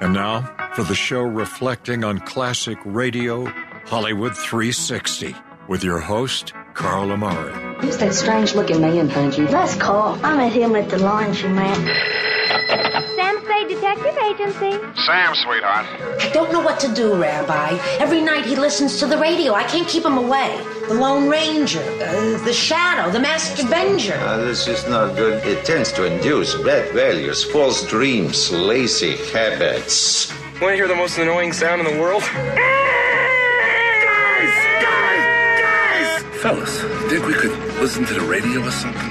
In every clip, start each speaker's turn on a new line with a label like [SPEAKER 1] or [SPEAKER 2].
[SPEAKER 1] And now for the show reflecting on classic radio, Hollywood 360, with your host, Carl Amari.
[SPEAKER 2] Who's that strange looking man, Punji?
[SPEAKER 3] That's Carl. I met him at the laundromat.
[SPEAKER 4] Sam Spade Detective Agency.
[SPEAKER 5] Sam, sweetheart.
[SPEAKER 6] I don't know what to do, Rabbi. Every night he listens to the radio. I can't keep him away. The Lone Ranger, uh, the Shadow, the Masked Avenger.
[SPEAKER 7] Uh, this is not good. It tends to induce bad values, false dreams, lazy habits.
[SPEAKER 8] Want to hear the most annoying sound in the world?
[SPEAKER 9] Guys! Guys! Guys! Fellas, think we could listen to the radio or something?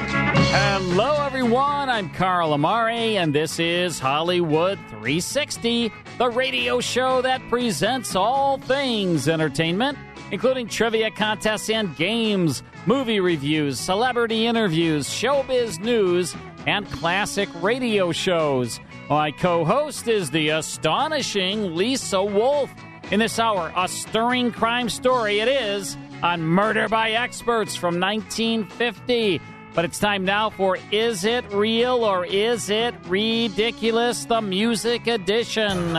[SPEAKER 10] Hello, everyone. I'm Carl Amari, and this is Hollywood 360, the radio show that presents all things entertainment, including trivia contests and games, movie reviews, celebrity interviews, showbiz news, and classic radio shows. My co host is the astonishing Lisa Wolf. In this hour, a stirring crime story it is on Murder by Experts from 1950. But it's time now for Is It Real or Is It Ridiculous? The Music Edition.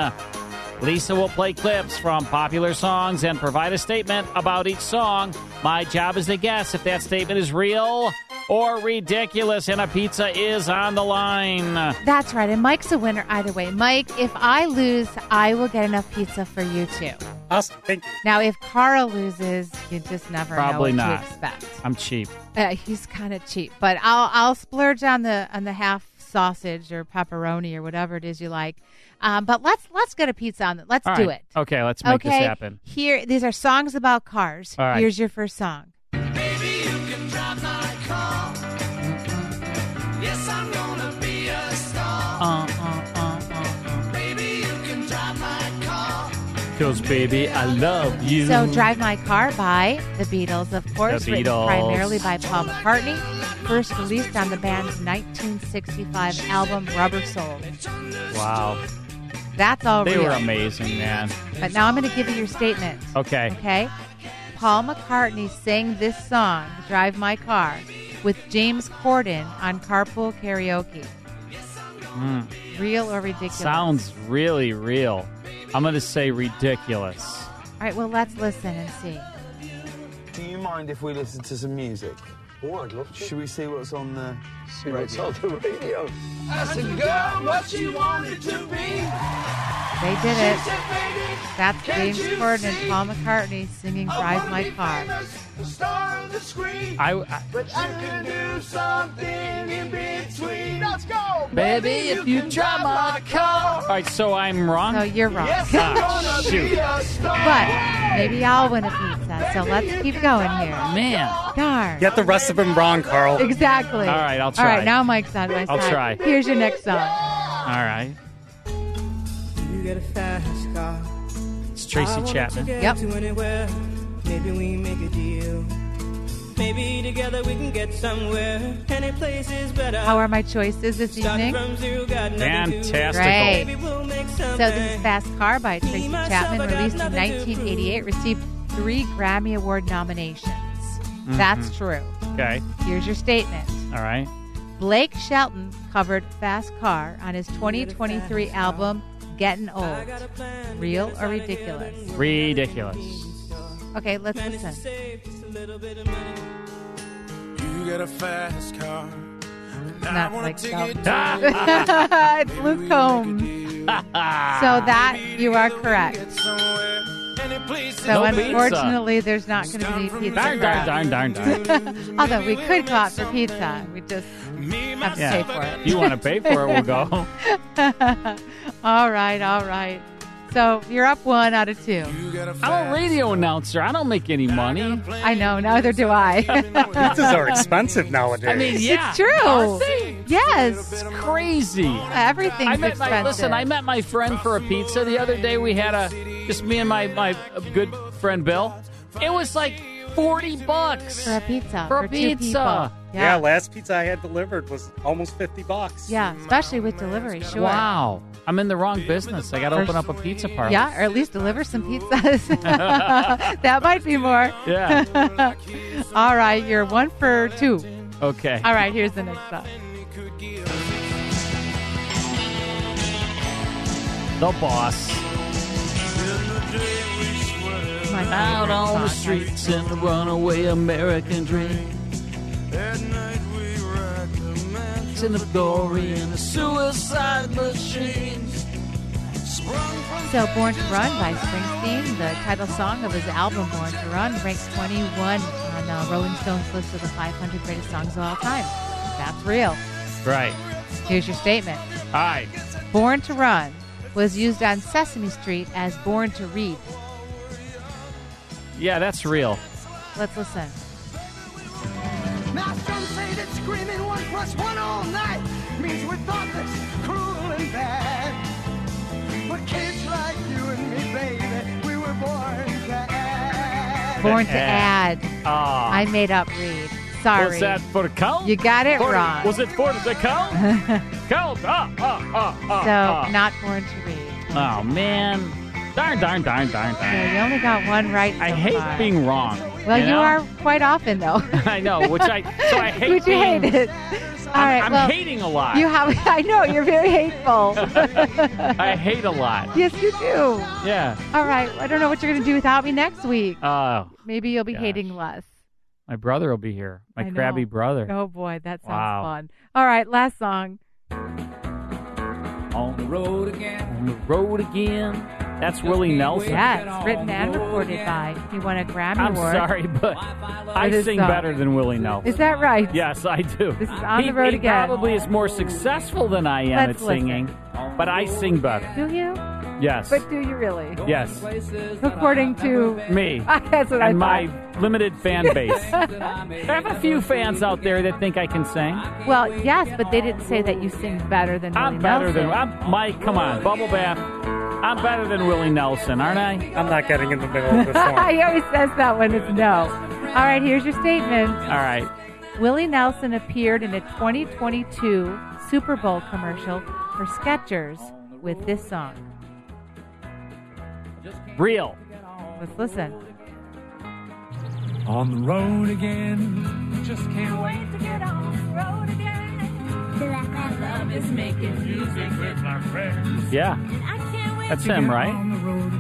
[SPEAKER 10] Lisa will play clips from popular songs and provide a statement about each song. My job is to guess if that statement is real or ridiculous, and a pizza is on the line.
[SPEAKER 11] That's right, and Mike's a winner either way. Mike, if I lose, I will get enough pizza for you too.
[SPEAKER 12] Awesome, thank you.
[SPEAKER 11] Now, if Carl loses, you just never
[SPEAKER 10] Probably
[SPEAKER 11] know what
[SPEAKER 10] not.
[SPEAKER 11] to expect.
[SPEAKER 10] I'm cheap.
[SPEAKER 11] Uh, he's kind of cheap, but I'll I'll splurge on the on the half sausage or pepperoni or whatever it is you like. Um, but let's let's get a pizza on it. Let's
[SPEAKER 10] All
[SPEAKER 11] do
[SPEAKER 10] right.
[SPEAKER 11] it.
[SPEAKER 10] Okay, let's make
[SPEAKER 11] okay,
[SPEAKER 10] this happen.
[SPEAKER 11] Here, these are songs about cars.
[SPEAKER 10] All right.
[SPEAKER 11] Here's your first song. Uh, uh, uh, uh,
[SPEAKER 10] Cause baby, I love you.
[SPEAKER 11] So, Drive My Car by the Beatles, of course,
[SPEAKER 10] The
[SPEAKER 11] written
[SPEAKER 10] Beatles.
[SPEAKER 11] primarily by Paul McCartney, first released on the band's 1965 album Rubber Soul.
[SPEAKER 10] wow,
[SPEAKER 11] That's all
[SPEAKER 10] they
[SPEAKER 11] real.
[SPEAKER 10] were amazing, man.
[SPEAKER 11] But now I'm going to give you your statement.
[SPEAKER 10] Okay,
[SPEAKER 11] Okay? Paul McCartney sang this song, Drive My Car, with James Corden on Carpool Karaoke.
[SPEAKER 10] Mm.
[SPEAKER 11] Real or ridiculous?
[SPEAKER 10] sounds really real. I'm gonna say ridiculous.
[SPEAKER 11] All right, well, let's listen and see.
[SPEAKER 13] Do you mind if we listen to some music?
[SPEAKER 14] Oh, I'd love to.
[SPEAKER 13] Should we see what's on the
[SPEAKER 14] See what's on the radio.
[SPEAKER 13] Ask a girl what she wanted to be.
[SPEAKER 11] They did it. That's James Corden and Paul McCartney singing Drive My Car.
[SPEAKER 13] The star of the screen.
[SPEAKER 10] I, I
[SPEAKER 13] But you can do something in between. Let's go.
[SPEAKER 10] baby, if you drive my car. All right, so I'm wrong.
[SPEAKER 11] So you're wrong.
[SPEAKER 13] Yes, I'm
[SPEAKER 10] Ah,
[SPEAKER 13] gonna
[SPEAKER 10] shoot.
[SPEAKER 13] be a star.
[SPEAKER 11] But maybe I'll win a pizza. So let's keep going here.
[SPEAKER 10] Man,
[SPEAKER 11] Darn.
[SPEAKER 12] Get the rest of them wrong, Carl.
[SPEAKER 11] Exactly.
[SPEAKER 10] All right, I'll try.
[SPEAKER 11] right, now Mike's on my
[SPEAKER 10] I'll
[SPEAKER 11] side.
[SPEAKER 10] try.
[SPEAKER 11] Here's your next song.
[SPEAKER 10] all right.
[SPEAKER 15] You get a fast car.
[SPEAKER 10] It's Tracy Chapman.
[SPEAKER 11] Yep.
[SPEAKER 15] To anywhere. Maybe we make a deal. Maybe together we can get somewhere. Any place is better.
[SPEAKER 11] How are my choices this evening?
[SPEAKER 15] from zero, got nothing to-
[SPEAKER 10] Fantastical.
[SPEAKER 11] Great.
[SPEAKER 15] We'll
[SPEAKER 11] So
[SPEAKER 15] something.
[SPEAKER 11] this is Fast Car by Tracy Chapman, released in 1988, received three Grammy Award nominations. That's mm-hmm. true.
[SPEAKER 10] Okay.
[SPEAKER 11] Here's your statement.
[SPEAKER 10] All right.
[SPEAKER 11] Blake Shelton covered Fast Car on his 2023 album Getting Old. Real or ridiculous?
[SPEAKER 10] Ridiculous.
[SPEAKER 11] Okay, let's
[SPEAKER 15] Man, it's to
[SPEAKER 11] listen.
[SPEAKER 15] save just a little bit of money.
[SPEAKER 13] You get a fast car.
[SPEAKER 11] Not Blake Shelton. It's Luke Combs. So that you are correct. So
[SPEAKER 10] No pizza.
[SPEAKER 11] unfortunately, there's not going to be pizza.
[SPEAKER 10] darn, darn, darn, darn, darn.
[SPEAKER 11] Although we could go out for pizza, we just have to pay for it.
[SPEAKER 10] If you want to pay for it, we'll go.
[SPEAKER 11] all right, all right. So you're up one out of two.
[SPEAKER 10] I'm a radio announcer. I don't make any money.
[SPEAKER 11] I know. Neither do I.
[SPEAKER 12] Pizzas are expensive nowadays.
[SPEAKER 10] I mean, yeah.
[SPEAKER 11] It's true. Yes.
[SPEAKER 10] It's crazy.
[SPEAKER 11] Everything's
[SPEAKER 10] I met
[SPEAKER 11] expensive.
[SPEAKER 10] my listen. I met my friend for a pizza the other day. We had a just me and my my good friend Bill. It was like forty bucks
[SPEAKER 11] for a pizza.
[SPEAKER 10] for a
[SPEAKER 11] two
[SPEAKER 10] pizza.
[SPEAKER 11] people.
[SPEAKER 12] yeah.
[SPEAKER 11] Yeah.
[SPEAKER 12] last pizza I had delivered was almost 50 bucks.
[SPEAKER 11] Yeah, especially with delivery. Sure.
[SPEAKER 10] Wow, I'm in the wrong business. I got to open up a pizza parlor.
[SPEAKER 11] Yeah, or at least deliver some pizzas. that might be more.
[SPEAKER 10] Yeah.
[SPEAKER 11] All right, you're one for two.
[SPEAKER 10] Okay.
[SPEAKER 11] All right, here's the next song.
[SPEAKER 10] the boss.
[SPEAKER 11] My
[SPEAKER 10] Out on the streets in the runaway American dream. At night we In the glory in the suicide machine.
[SPEAKER 11] So, Born to Run by Springsteen, the title song of his album Born to Run, ranked 21 on the Rolling Stones list of the 500 greatest songs of all time. That's real.
[SPEAKER 10] Right.
[SPEAKER 11] Here's your statement
[SPEAKER 10] All right.
[SPEAKER 11] Born to Run was used on Sesame Street as Born to Read.
[SPEAKER 10] Yeah, that's real.
[SPEAKER 11] Let's listen.
[SPEAKER 13] Now say that screaming one plus one all night means we're thoughtless, cruel, and bad. But kids like you and me, baby, we were born to add.
[SPEAKER 11] Born to
[SPEAKER 10] add.
[SPEAKER 11] add.
[SPEAKER 10] Ah.
[SPEAKER 11] I made up read. Sorry.
[SPEAKER 10] Was that for count?
[SPEAKER 11] You got it
[SPEAKER 10] For-
[SPEAKER 11] wrong.
[SPEAKER 10] Was it for the count. Ah, ah, ah, ah,
[SPEAKER 11] so,
[SPEAKER 10] ah.
[SPEAKER 11] not Born to Read.
[SPEAKER 10] Oh man. Darn, darn, darn, darn,
[SPEAKER 11] So
[SPEAKER 10] darn.
[SPEAKER 11] you only got one right.
[SPEAKER 10] I hate
[SPEAKER 11] far.
[SPEAKER 10] being wrong.
[SPEAKER 11] Well, you,
[SPEAKER 10] know?
[SPEAKER 11] are quite often though.
[SPEAKER 10] I know, which I so I hate
[SPEAKER 11] Which you
[SPEAKER 10] being,
[SPEAKER 11] hate it. All
[SPEAKER 10] I'm,
[SPEAKER 11] right,
[SPEAKER 10] I'm
[SPEAKER 11] well,
[SPEAKER 10] hating a lot.
[SPEAKER 11] You have. I know you're very hateful.
[SPEAKER 10] I hate a lot.
[SPEAKER 11] yes, you do.
[SPEAKER 10] Yeah.
[SPEAKER 11] All right. I don't know what you're going to do without me next week.
[SPEAKER 10] Oh,
[SPEAKER 11] Maybe you'll be
[SPEAKER 10] gosh.
[SPEAKER 11] hating less.
[SPEAKER 10] My brother will be here. My
[SPEAKER 11] I know.
[SPEAKER 10] crabby brother.
[SPEAKER 11] Oh boy, that sounds
[SPEAKER 10] Wow.
[SPEAKER 11] fun. All right, last song.
[SPEAKER 10] On the road again. On the road again. That's Willie Nelson.
[SPEAKER 11] Yes, written and recorded by. He won a Grammy
[SPEAKER 10] I'm
[SPEAKER 11] Award.
[SPEAKER 10] sorry, but I
[SPEAKER 11] It is
[SPEAKER 10] sing
[SPEAKER 11] so.
[SPEAKER 10] better than Willie Nelson.
[SPEAKER 11] Is that right?
[SPEAKER 10] Yes, I do.
[SPEAKER 11] This is On
[SPEAKER 10] he,
[SPEAKER 11] the Road
[SPEAKER 10] he
[SPEAKER 11] Again.
[SPEAKER 10] probably is more successful than I am
[SPEAKER 11] Let's
[SPEAKER 10] at
[SPEAKER 11] listen.
[SPEAKER 10] singing, but I sing better.
[SPEAKER 11] Do you?
[SPEAKER 10] Yes.
[SPEAKER 11] But do you really?
[SPEAKER 10] yes.
[SPEAKER 11] According to
[SPEAKER 10] Me.
[SPEAKER 11] That's what I
[SPEAKER 10] and my
[SPEAKER 11] thought.
[SPEAKER 10] limited fan base. I have a few fans out there that think I can sing.
[SPEAKER 11] Well, yes, but they didn't say that you sing better than
[SPEAKER 10] I'm
[SPEAKER 11] Willie
[SPEAKER 10] better
[SPEAKER 11] Nelson.
[SPEAKER 10] than I'm Mike. Come on, bubble bath. I'm better than Willie Nelson, aren't I?
[SPEAKER 12] I'm not getting in the middle of this one.
[SPEAKER 11] he always says that when it's no. All right, here's your statement.
[SPEAKER 10] All right.
[SPEAKER 11] Willie Nelson appeared in a 2022 Super Bowl commercial for Skechers with this song.
[SPEAKER 10] Real.
[SPEAKER 11] Let's listen.
[SPEAKER 9] On the road again. Just can't wait to get on the road again. Feel like my love is making music with my friends.
[SPEAKER 10] Yeah. That's him, right?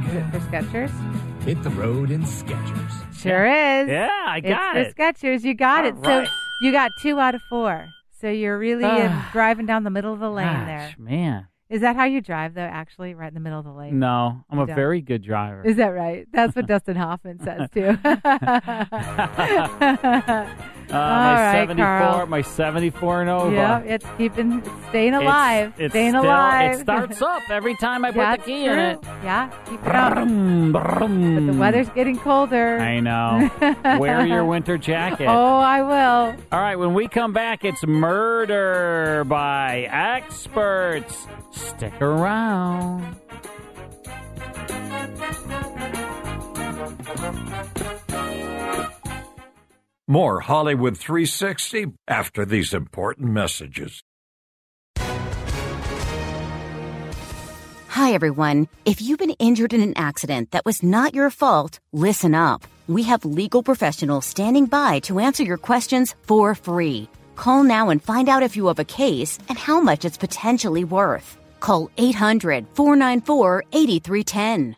[SPEAKER 11] Is it for Skechers?
[SPEAKER 9] Hit the road in Skechers.
[SPEAKER 11] Sure is.
[SPEAKER 10] Yeah, I got
[SPEAKER 11] it's
[SPEAKER 10] it.
[SPEAKER 11] for Skechers. You got
[SPEAKER 10] All
[SPEAKER 11] it.
[SPEAKER 10] right.
[SPEAKER 11] So you got two out of four. So you're really driving down the middle of the lane
[SPEAKER 10] Gosh,
[SPEAKER 11] there.
[SPEAKER 10] man.
[SPEAKER 11] Is that how you drive, though, actually? Right in the middle of the lake.
[SPEAKER 10] No, I'm
[SPEAKER 11] You
[SPEAKER 10] a
[SPEAKER 11] don't.
[SPEAKER 10] very good driver.
[SPEAKER 11] Is that right? That's what Dustin Hoffman says, too.
[SPEAKER 10] Uh, my
[SPEAKER 11] right,
[SPEAKER 10] 74,
[SPEAKER 11] Carl.
[SPEAKER 10] my 74 Nova.
[SPEAKER 11] Yeah, it's keeping, it's staying alive.
[SPEAKER 10] It's,
[SPEAKER 11] staying
[SPEAKER 10] still,
[SPEAKER 11] alive.
[SPEAKER 10] It starts up every time I put the key
[SPEAKER 11] true.
[SPEAKER 10] in it.
[SPEAKER 11] Yeah, keep it up. But the weather's getting colder.
[SPEAKER 10] I know. Wear your winter jacket.
[SPEAKER 11] Oh, I will.
[SPEAKER 10] All right, when we come back, it's Murder by Experts. Stick around.
[SPEAKER 1] More Hollywood 360 after these important messages.
[SPEAKER 5] Hi, everyone. If you've been injured in an accident that was not your fault, listen up. We have legal professionals standing by to answer your questions for free. Call now and find out if you have a case and how much it's potentially worth. Call 800 494 8310.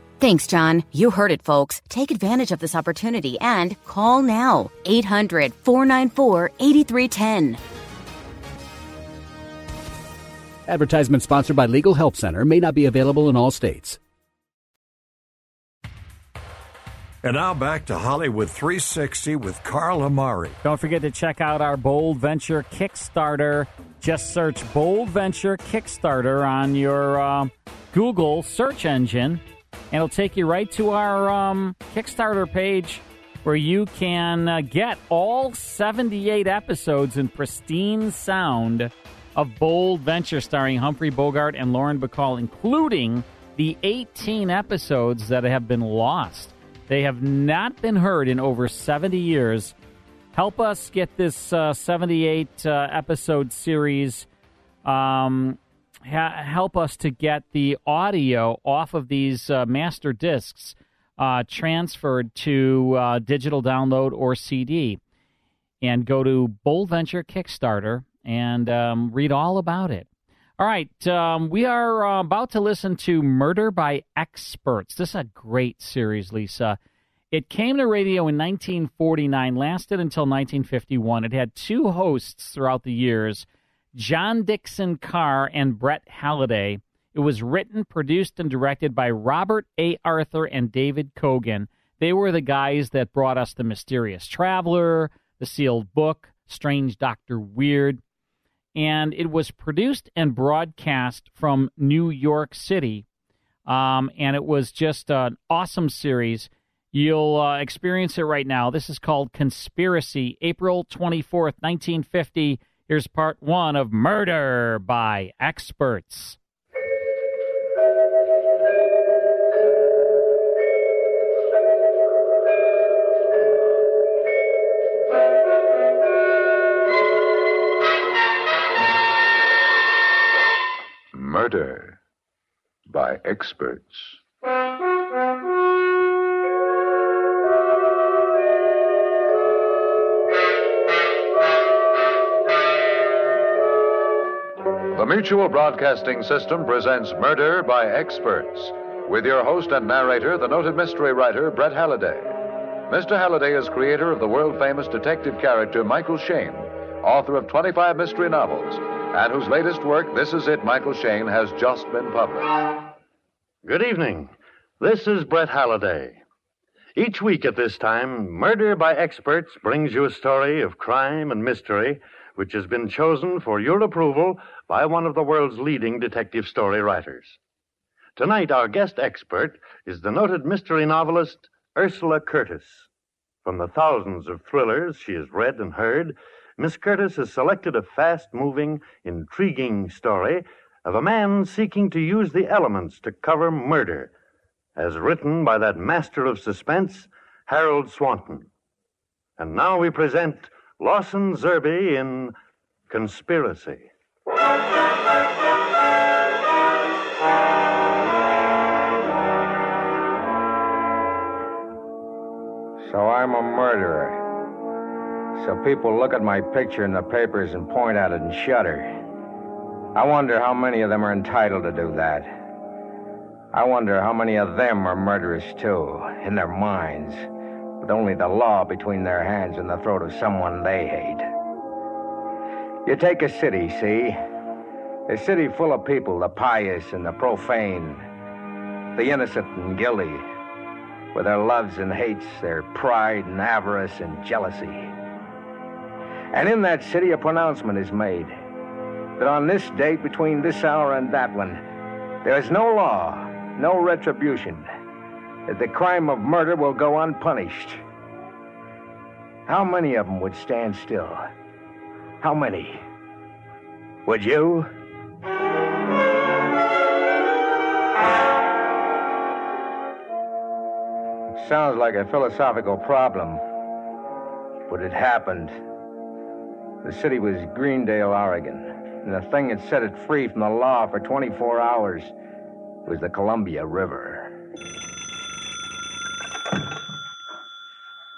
[SPEAKER 5] Thanks, John. You heard it, folks. Take advantage of this opportunity and call now. 800 494 8310.
[SPEAKER 16] Advertisement sponsored by Legal Help Center may not be available in all states.
[SPEAKER 1] And now back to Hollywood 360 with Carl Amari.
[SPEAKER 10] Don't forget to check out our Bold Venture Kickstarter. Just search Bold Venture Kickstarter on your um, Google search engine, and it'll take you right to our um, Kickstarter page where you can uh, get all 78 episodes in pristine sound of Bold Venture starring Humphrey Bogart and Lauren Bacall, including the 18 episodes that have been lost. They have not been heard in over 70 years. Help us get this uh, 78 uh, episode series. Um, ha- help us to get the audio off of these uh, master discs uh, transferred to uh, digital download or CD. And go to Bold Venture Kickstarter and um, read all about it. All right, um, we are uh, about to listen to Murder by Experts. This is a great series, Lisa. It came to radio in 1949, lasted until 1951. It had two hosts throughout the years John Dickson Carr and Brett Halliday. It was written, produced, and directed by Robert A. Arthur and David Kogan. They were the guys that brought us The Mysterious Traveler, The Sealed Book, Strange Doctor Weird and it was produced and broadcast from New York City. Um, and it was just an awesome series. You'll uh, experience it right now. This is called Conspiracy, April 24th, 1950. Here's part one of Murder by Experts.
[SPEAKER 17] Murder by Experts. The Mutual Broadcasting System presents Murder by Experts with your host and narrator, the noted mystery writer, Brett Halliday. Mr. Halliday is creator of the world famous detective character Michael Shayne, author of 25 mystery novels, and whose latest work, This Is It, Michael Shayne, has just been published.
[SPEAKER 18] Good evening. This is Brett Halliday. Each week at this time, Murder by Experts brings you a story of crime and mystery which has been chosen for your approval by one of the world's leading detective story writers. Tonight, our guest expert is the noted mystery novelist Ursula Curtiss. From the thousands of thrillers she has read and heard, Miss Curtiss has selected a fast moving, intriguing story of a man seeking to use the elements to cover murder, as written by that master of suspense, Harold Swanton. And now we present Lawson Zerbe in Conspiracy.
[SPEAKER 19] So I'm a murderer. So people look at my picture in the papers and point at it and shudder. I wonder how many of them are entitled to do that. I wonder how many of them are murderers too, in their minds, with only the law between their hands and the throat of someone they hate. You take a city, see? A city full of people, the pious and the profane, the innocent and guilty, with their loves and hates, their pride and avarice and jealousy. And in that city, a pronouncement is made that on this date, between this hour and that one, there is no law, no retribution, that the crime of murder will go unpunished. How many of them would stand still? How many? Would you? Sounds like a philosophical problem, but it happened. The city was Greendale, Oregon, and the thing that set it free from the law for 24 hours was the Columbia River.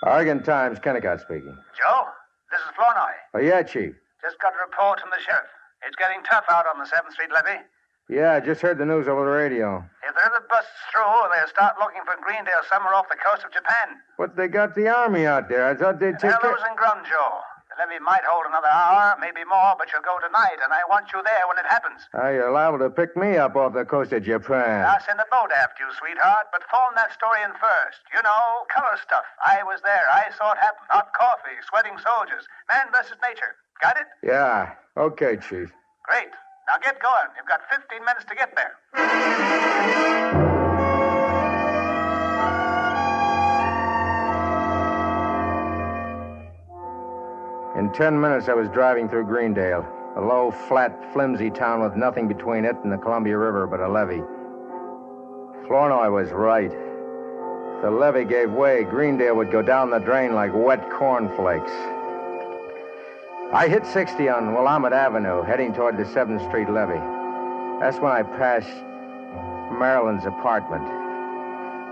[SPEAKER 19] Oregon Times, Kennicott speaking.
[SPEAKER 20] Joe, this is Flournoy.
[SPEAKER 19] Oh, yeah, Chief.
[SPEAKER 20] Just got a report from the sheriff. It's getting tough out on the 7th Street levee.
[SPEAKER 19] Yeah, I just heard the news over the radio.
[SPEAKER 20] If the river busts through, they'll start looking for Greendale somewhere off the coast of Japan.
[SPEAKER 19] But they got the army out there. I thought they'd take
[SPEAKER 20] They're
[SPEAKER 19] care...
[SPEAKER 20] losing ground, The levee might hold another hour, maybe more, but you'll go tonight, and I want you there when it happens.
[SPEAKER 19] Ah, you're liable to pick me up off the coast of Japan.
[SPEAKER 20] I'll send a boat after you, sweetheart, but phone that story in first. You know, color stuff. I was there. I saw it happen. Hot coffee, sweating soldiers. Man versus nature. Got it?
[SPEAKER 19] Yeah. Okay, Chief.
[SPEAKER 20] Great. Now get going. You've got 15 minutes to get there.
[SPEAKER 19] In ten minutes, I was driving through Greendale, a low, flat, flimsy town with nothing between it and the Columbia River but a levee. Flournoy was right. the levee gave way, Greendale would go down the drain like wet cornflakes. I hit 60 on Willamette Avenue, heading toward the 7th Street levee. That's when I passed Marilyn's apartment.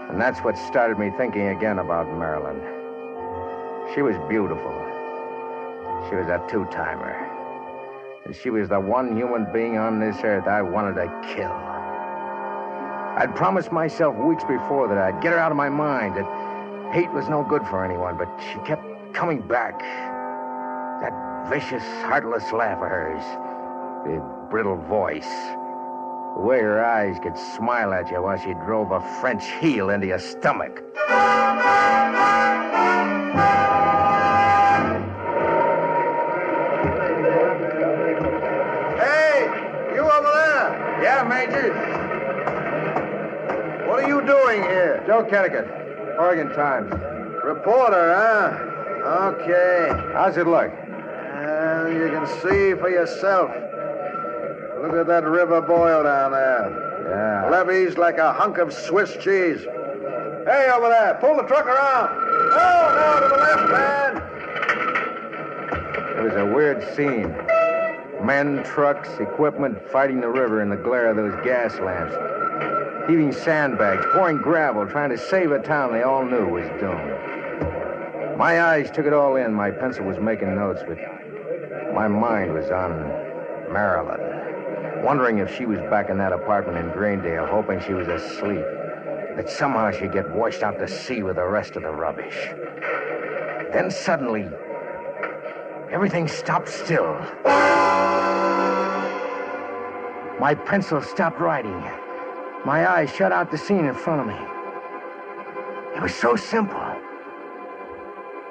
[SPEAKER 19] And that's what started me thinking again about Marilyn. She was beautiful. She was a two timer. And she was the one human being on this earth I wanted to kill. I'd promised myself weeks before that I'd get her out of my mind, that hate was no good for anyone, but she kept coming back. Vicious, heartless laugh of hers, the brittle voice, the way her eyes could smile at you while she drove a French heel into your stomach.
[SPEAKER 20] Hey, you over there?
[SPEAKER 19] Yeah, Major.
[SPEAKER 20] What are you doing here?
[SPEAKER 19] Joe Kennicott, Oregon Times.
[SPEAKER 20] Reporter, huh? Okay.
[SPEAKER 19] How's it look?
[SPEAKER 20] You can see for yourself. Look at that river boil down there.
[SPEAKER 19] Yeah.
[SPEAKER 20] Levees like a hunk of Swiss cheese. Hey, over there, pull the truck around. Oh, no, to the left, man.
[SPEAKER 19] It was a weird scene. Men, trucks, equipment fighting the river in the glare of those gas lamps. Heaving sandbags, pouring gravel, trying to save a town they all knew was doomed. My eyes took it all in. My pencil was making notes, but my mind was on Marilyn. Wondering if she was back in that apartment in Greendale, hoping she was asleep. That somehow she'd get washed out to sea with the rest of the rubbish. Then suddenly, everything stopped still. My pencil stopped writing. My eyes shut out the scene in front of me. It was so simple.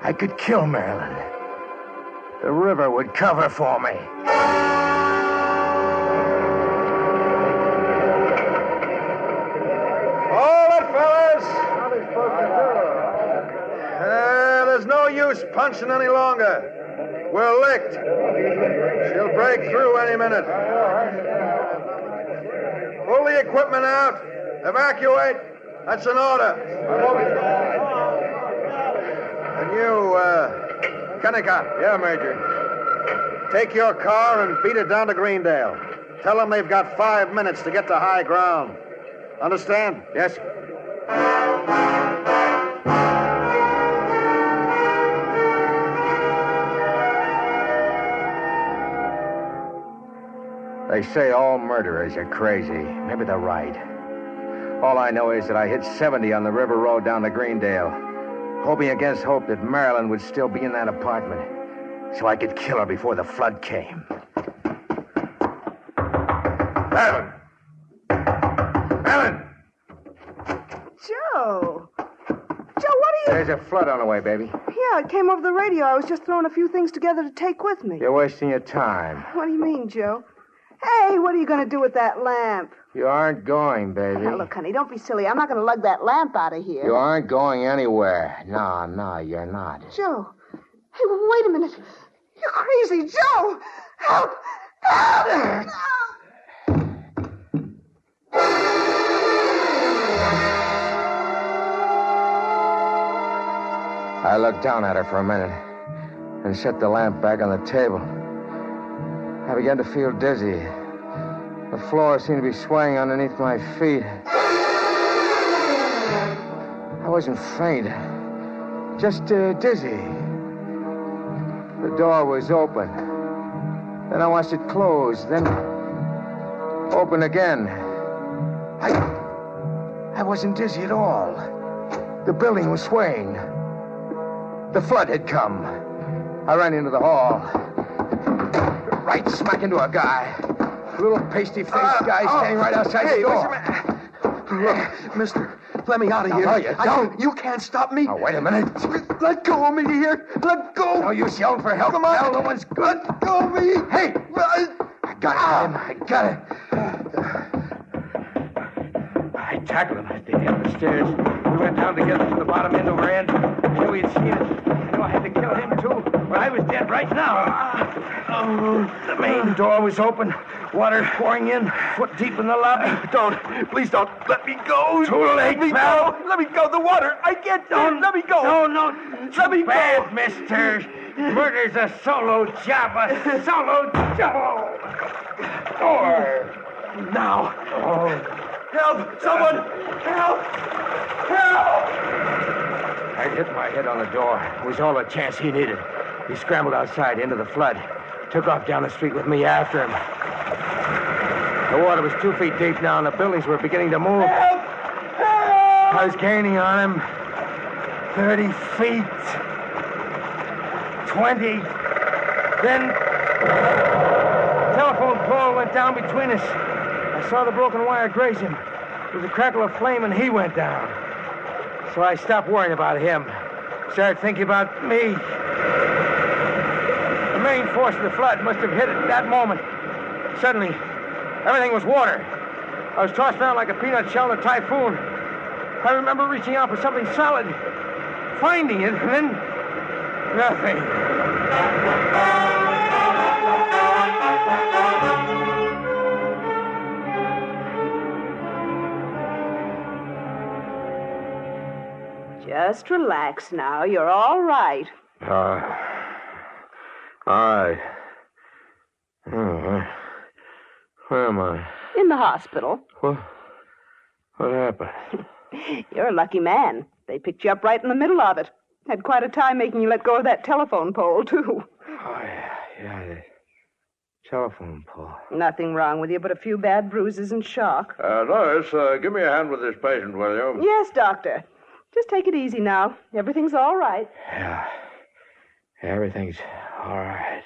[SPEAKER 19] I could kill Marilyn. The river would cover for me.
[SPEAKER 20] Hold it, fellas. Uh, there's no use punching any longer. We're licked. She'll break through any minute. Pull the equipment out. Evacuate. That's an order. And you, Kennicott.
[SPEAKER 19] Yeah, Major.
[SPEAKER 20] Take your car and beat it down to Greendale. Tell them they've got five minutes to get to high ground. Understand?
[SPEAKER 19] Yes. They say all murderers are crazy. Maybe they're right. All I know is that I hit 70 on the river road down to Greendale, hoping against hope that Marilyn would still be in that apartment, so I could kill her before the flood came. Marilyn! Marilyn!
[SPEAKER 21] Joe. Joe, what are you.
[SPEAKER 19] There's a flood on the way, baby.
[SPEAKER 21] Yeah, it came over the radio. I was just throwing a few things together to take with me.
[SPEAKER 19] You're wasting your time.
[SPEAKER 21] What do you mean, Joe? Hey, what are you going to do with that lamp?
[SPEAKER 19] You aren't going, baby.
[SPEAKER 21] Now, look, honey, don't be silly. I'm not going to lug that lamp out of here.
[SPEAKER 19] You aren't going anywhere. No, no, you're not.
[SPEAKER 21] Joe. Hey, wait a minute. You're crazy. Joe! Help! Help!
[SPEAKER 19] I looked down at her for a minute and set the lamp back on the table. I began to feel dizzy. The floor seemed to be swaying underneath my feet. I wasn't faint, just uh, dizzy. The door was open. Then I watched it close, then open again. I, I wasn't dizzy at all. The building was swaying. The flood had come. I ran into the hall. Right smack into a guy. A little pasty faced uh, guy oh. standing right outside
[SPEAKER 14] hey,
[SPEAKER 19] the door.
[SPEAKER 14] what's Look, mister, let me out of
[SPEAKER 19] No,
[SPEAKER 14] here.
[SPEAKER 19] no, you
[SPEAKER 14] I
[SPEAKER 19] don't.
[SPEAKER 14] you can't stop me.
[SPEAKER 19] Oh, wait a minute.
[SPEAKER 14] Let go of me, do you hear? Let go.
[SPEAKER 19] No use yelling for help.
[SPEAKER 14] Come on.
[SPEAKER 19] pal. No one's good.
[SPEAKER 14] Let go of me.
[SPEAKER 19] Hey!
[SPEAKER 14] I
[SPEAKER 19] I got it, man. Ah. I got it.
[SPEAKER 22] I tackled him at the end of the stairs. We went down together to the bottom end over end. I knew he'd seen it. I knew I had to kill him, too. But I was dead right now. Ah. The main door was open.
[SPEAKER 19] Water pouring in, foot deep in the lobby.
[SPEAKER 14] Don't. Please don't. Let me go.
[SPEAKER 19] Too late,
[SPEAKER 14] Let me
[SPEAKER 19] pal.
[SPEAKER 14] go. Let me go. The water. I can't do it. Let me go.
[SPEAKER 19] No, no.
[SPEAKER 14] Let me
[SPEAKER 19] bad,
[SPEAKER 14] go.
[SPEAKER 19] mister. Murder's a solo job, a solo job. Door.
[SPEAKER 14] Now.
[SPEAKER 19] Oh.
[SPEAKER 14] Help! Someone! Help! Help!
[SPEAKER 19] I hit my head on the door. It was all the chance he needed. He scrambled outside into the flood. Took off down the street with me after him. The water was two feet deep now, and the buildings were beginning to move. I was gaining on him. Thirty feet. Twenty. Then the telephone pole went down between us. I saw the broken wire graze him. There was a crackle of flame, and he went down. So I stopped worrying about him. Started thinking about me. The main force of the flood must have hit it at that moment. Suddenly, everything was water. I was tossed around like a peanut shell in a typhoon. I remember reaching out for something solid, finding it, and then nothing.
[SPEAKER 23] Just relax now. You're all right.
[SPEAKER 19] Uh, right. Oh, where, where am I?
[SPEAKER 23] In the hospital.
[SPEAKER 19] What, what happened?
[SPEAKER 23] You're a lucky man. They picked you up right in the middle of it. Had quite a time making you let go of that telephone pole, too.
[SPEAKER 19] Oh, yeah, yeah, the telephone pole.
[SPEAKER 23] Nothing wrong with you but a few bad bruises and shock.
[SPEAKER 19] Uh, nurse, uh, give me a hand with this patient, will you?
[SPEAKER 23] Yes, doctor. Just take it easy now. Everything's all right.
[SPEAKER 19] Yeah. Everything's all right.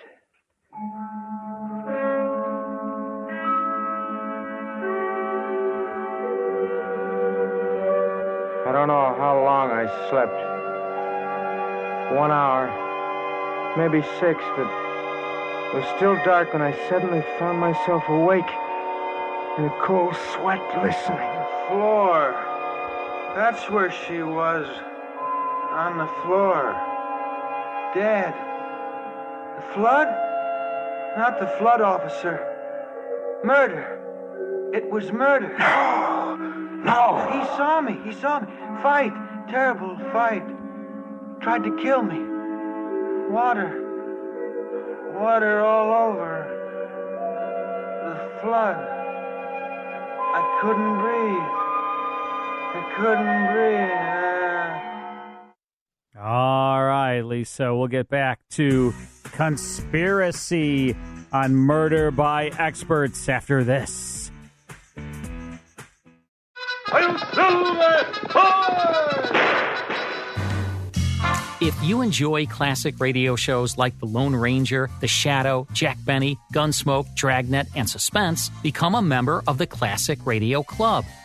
[SPEAKER 19] I don't know how long I slept. One hour, maybe six, but it was still dark when I suddenly found myself awake in a cold sweat listening.
[SPEAKER 14] The Floor. That's where she was. On the floor. Dead. The flood? Not the flood officer. Murder. It was murder. No!
[SPEAKER 19] No!
[SPEAKER 14] He saw me. He saw me. Fight. Terrible fight. Tried to kill me. Water. Water all over. The flood. I couldn't breathe. I couldn't breathe.
[SPEAKER 10] All right, Lisa, we'll get back to conspiracy on murder by experts after this. If you enjoy classic radio shows like The Lone Ranger, The Shadow, Jack Benny, Gunsmoke, Dragnet, and Suspense, become a member of the Classic Radio Club.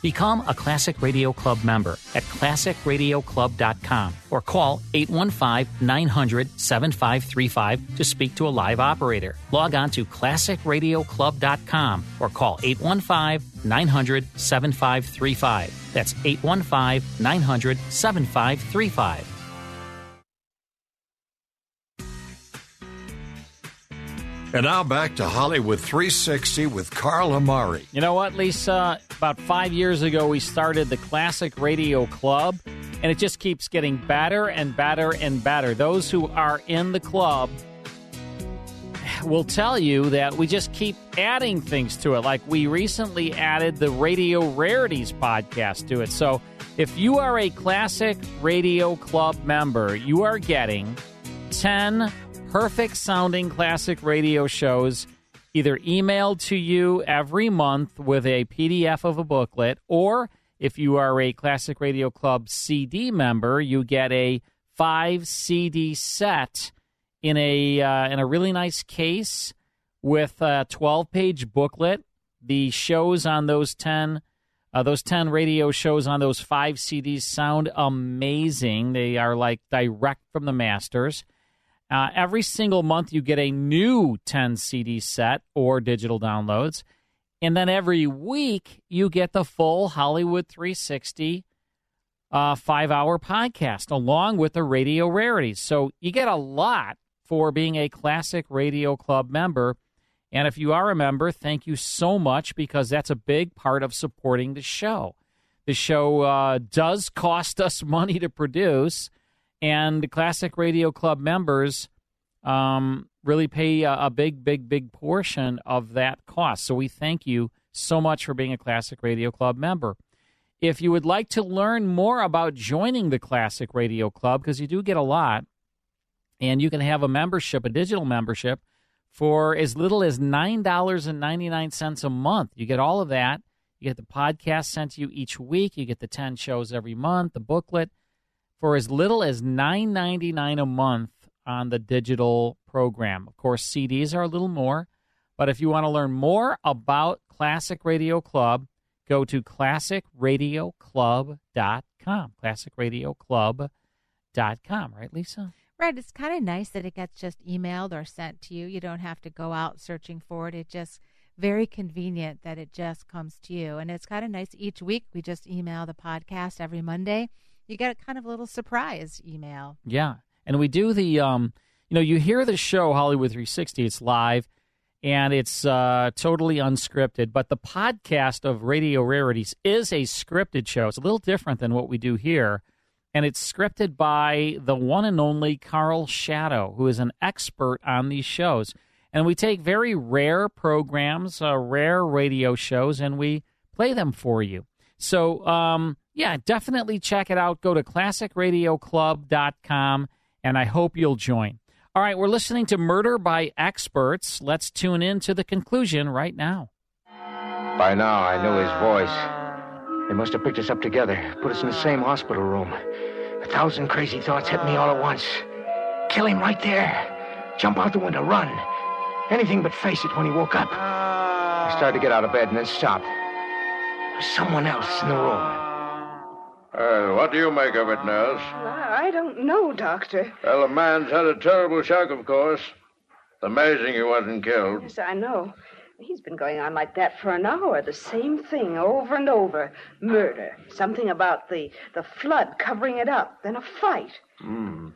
[SPEAKER 10] Become a Classic Radio Club member at classicradioclub.com or call 815 900 7535 to speak to a live operator. Log on to classicradioclub.com or call 815 900 7535. That's 815 900 7535.
[SPEAKER 1] And now back to Hollywood 360 with Carl Amari.
[SPEAKER 10] You know what, Lisa? About five years ago, we started the Classic Radio Club, and it just keeps getting better and better and better. Those who are in the club will tell you that we just keep adding things to it. Like we recently added the Radio Rarities podcast to it. So if you are a Classic Radio Club member, you are getting 10 perfect sounding classic radio shows either emailed to you every month with a PDF of a booklet, or if you are a Classic Radio Club CD member, you get a five CD set in a uh, in a really nice case with a 12 page booklet. The shows on those 10 Uh, those 10 radio shows on those five CDs sound amazing. They are like direct from the masters. Uh, every single month, you get a new 10 CD set or digital downloads. And then every week, you get the full Hollywood 360 uh, five hour podcast along with the radio rarities. So you get a lot for being a Classic Radio Club member. And if you are a member, thank you so much because that's a big part of supporting the show. The show uh, does cost us money to produce, and Classic Radio Club members um, really pay a, a big, big, big portion of that cost. So we thank you so much for being a Classic Radio Club member. If you would like to learn more about joining the Classic Radio Club, because you do get a lot, and you can have a membership, a digital membership, for as little as $9.99 a month. You get all of that. You get the podcast sent to you each week. You get the 10 shows every month, the booklet, for as little as $9.99 a month on the digital program. Of course, CDs are a little more, but if you want to learn more about Classic Radio Club, go to classicradioclub.com. Classicradioclub.com, right, Lisa?
[SPEAKER 11] Right. It's kind of nice that it gets just emailed or sent to you. You don't have to go out searching for it. It just very convenient that it just comes to you. And it's kind of nice. Each week we just email the podcast every Monday. You get a kind of a little surprise email.
[SPEAKER 10] Yeah. And we do the um you know, you hear the show Hollywood 360, it's live and it's uh, totally unscripted. But the podcast of Radio Rarities is a scripted show. It's a little different than what we do here. And it's scripted by the one and only Karl Schadow, who is an expert on these shows. And we take very rare programs, uh, rare radio shows, and we play them for you. So, um, yeah, definitely check it out. Go to classicradioclub.com, and I hope you'll join. All right, we're listening to Murder by Experts. Let's tune in to the conclusion right now.
[SPEAKER 19] By now, I knew his voice. They must have picked us up together, put us in the same hospital room. A thousand crazy thoughts hit me all at once. Kill him right there. Jump out the window, run. Anything but face it when he woke up. I started to get out of bed and then stopped. There's someone else in the room.
[SPEAKER 20] Uh, what do you make of it, nurse?
[SPEAKER 23] I don't know, Doctor.
[SPEAKER 20] Well, the man's had a terrible shock, of course. It's amazing he wasn't killed.
[SPEAKER 23] Yes, I know. He's been going on like that for an hour. The same thing over and over. Murder. Something about the, the flood covering it up. Then a fight.
[SPEAKER 20] Hmm.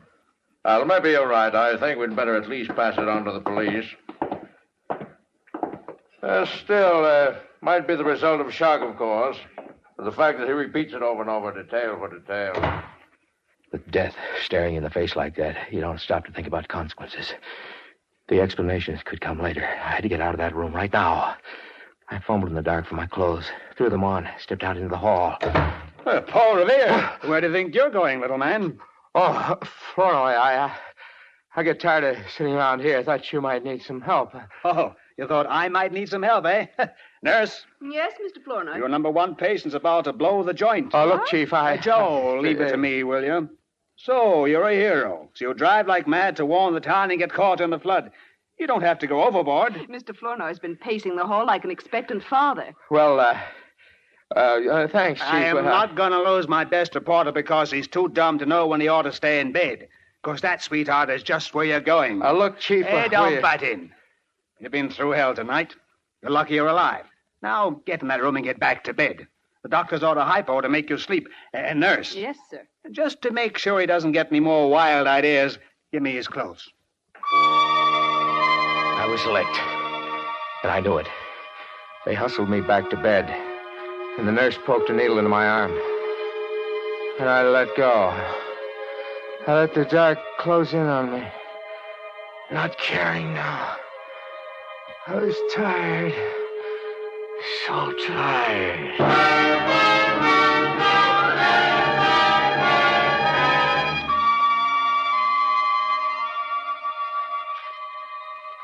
[SPEAKER 20] Well, maybe you're right. I think we'd better at least pass it on to the police. Uh, still, uh, might be the result of shock, of course. The fact that he repeats it over and over, detail for detail.
[SPEAKER 19] With death staring in the face like that, you don't stop to think about consequences. The explanations could come later. I had to get out of that room right now. I fumbled in the dark for my clothes, threw them on, stepped out into the hall.
[SPEAKER 24] Paul Revere, where do you think you're going, little man?
[SPEAKER 19] Oh, Flournoy, I, uh, I get tired of sitting around here. I thought you might need some help.
[SPEAKER 24] Oh, you thought I might need some help, eh? Nurse,
[SPEAKER 23] Yes, Mr. Flournoy.
[SPEAKER 24] your number one patient's about to blow the joint.
[SPEAKER 19] Oh, look, Chief, I...
[SPEAKER 24] Uh, Joe, leave it to me, will you? So, you're a hero. So you drive like mad to warn the town and get caught in the flood. You don't have to go overboard.
[SPEAKER 23] Mr. Flournoy's been pacing the hall like an expectant father.
[SPEAKER 19] Well, uh, uh, uh thanks, Chief.
[SPEAKER 24] I am
[SPEAKER 19] but
[SPEAKER 24] not going to lose my best reporter because he's too dumb to know when he ought to stay in bed. Because that, sweetheart, is just where you're going.
[SPEAKER 19] Uh, look, Chief...
[SPEAKER 24] Hey,
[SPEAKER 19] uh,
[SPEAKER 24] don't
[SPEAKER 19] will you-
[SPEAKER 24] butt in. You've been through hell tonight. You're lucky you're alive. Now, get in that room and get back to bed. The doctor's ordered hypo to make you sleep. And nurse,
[SPEAKER 23] Yes, sir.
[SPEAKER 24] just to make sure he doesn't get any more wild ideas, give me his clothes.
[SPEAKER 19] I was licked. And I knew it. They hustled me back to bed. And the nurse poked a needle into my arm. And I let go. I let the dark close in on me. Not caring now. I was tired. So tired.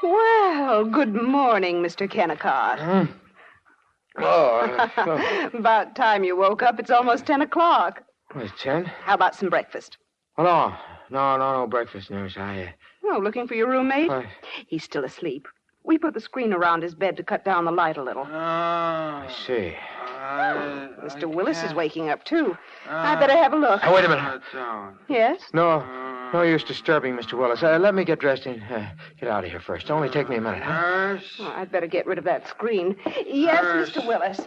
[SPEAKER 23] Well, good morning, Mr. Kennicott.
[SPEAKER 19] Oh,
[SPEAKER 23] About time you woke up. It's almost 10 o'clock.
[SPEAKER 19] was ten?
[SPEAKER 23] How about some breakfast?
[SPEAKER 19] Oh, no. No, no, no breakfast, nurse. I, uh,
[SPEAKER 23] Oh, looking for your roommate?
[SPEAKER 19] Why?
[SPEAKER 23] He's still asleep. We put the screen around his bed to cut down the light a little.
[SPEAKER 19] I see.
[SPEAKER 23] Mr. Willis is waking up, too. I better have a look.
[SPEAKER 19] Now, wait a minute.
[SPEAKER 23] Yes?
[SPEAKER 19] No, no use disturbing Mr. Willis. Uh, let me get dressed and uh, get out of here first. Only take me a minute. Huh?
[SPEAKER 23] Oh, I'd better get rid of that screen. Yes, Mr. Willis.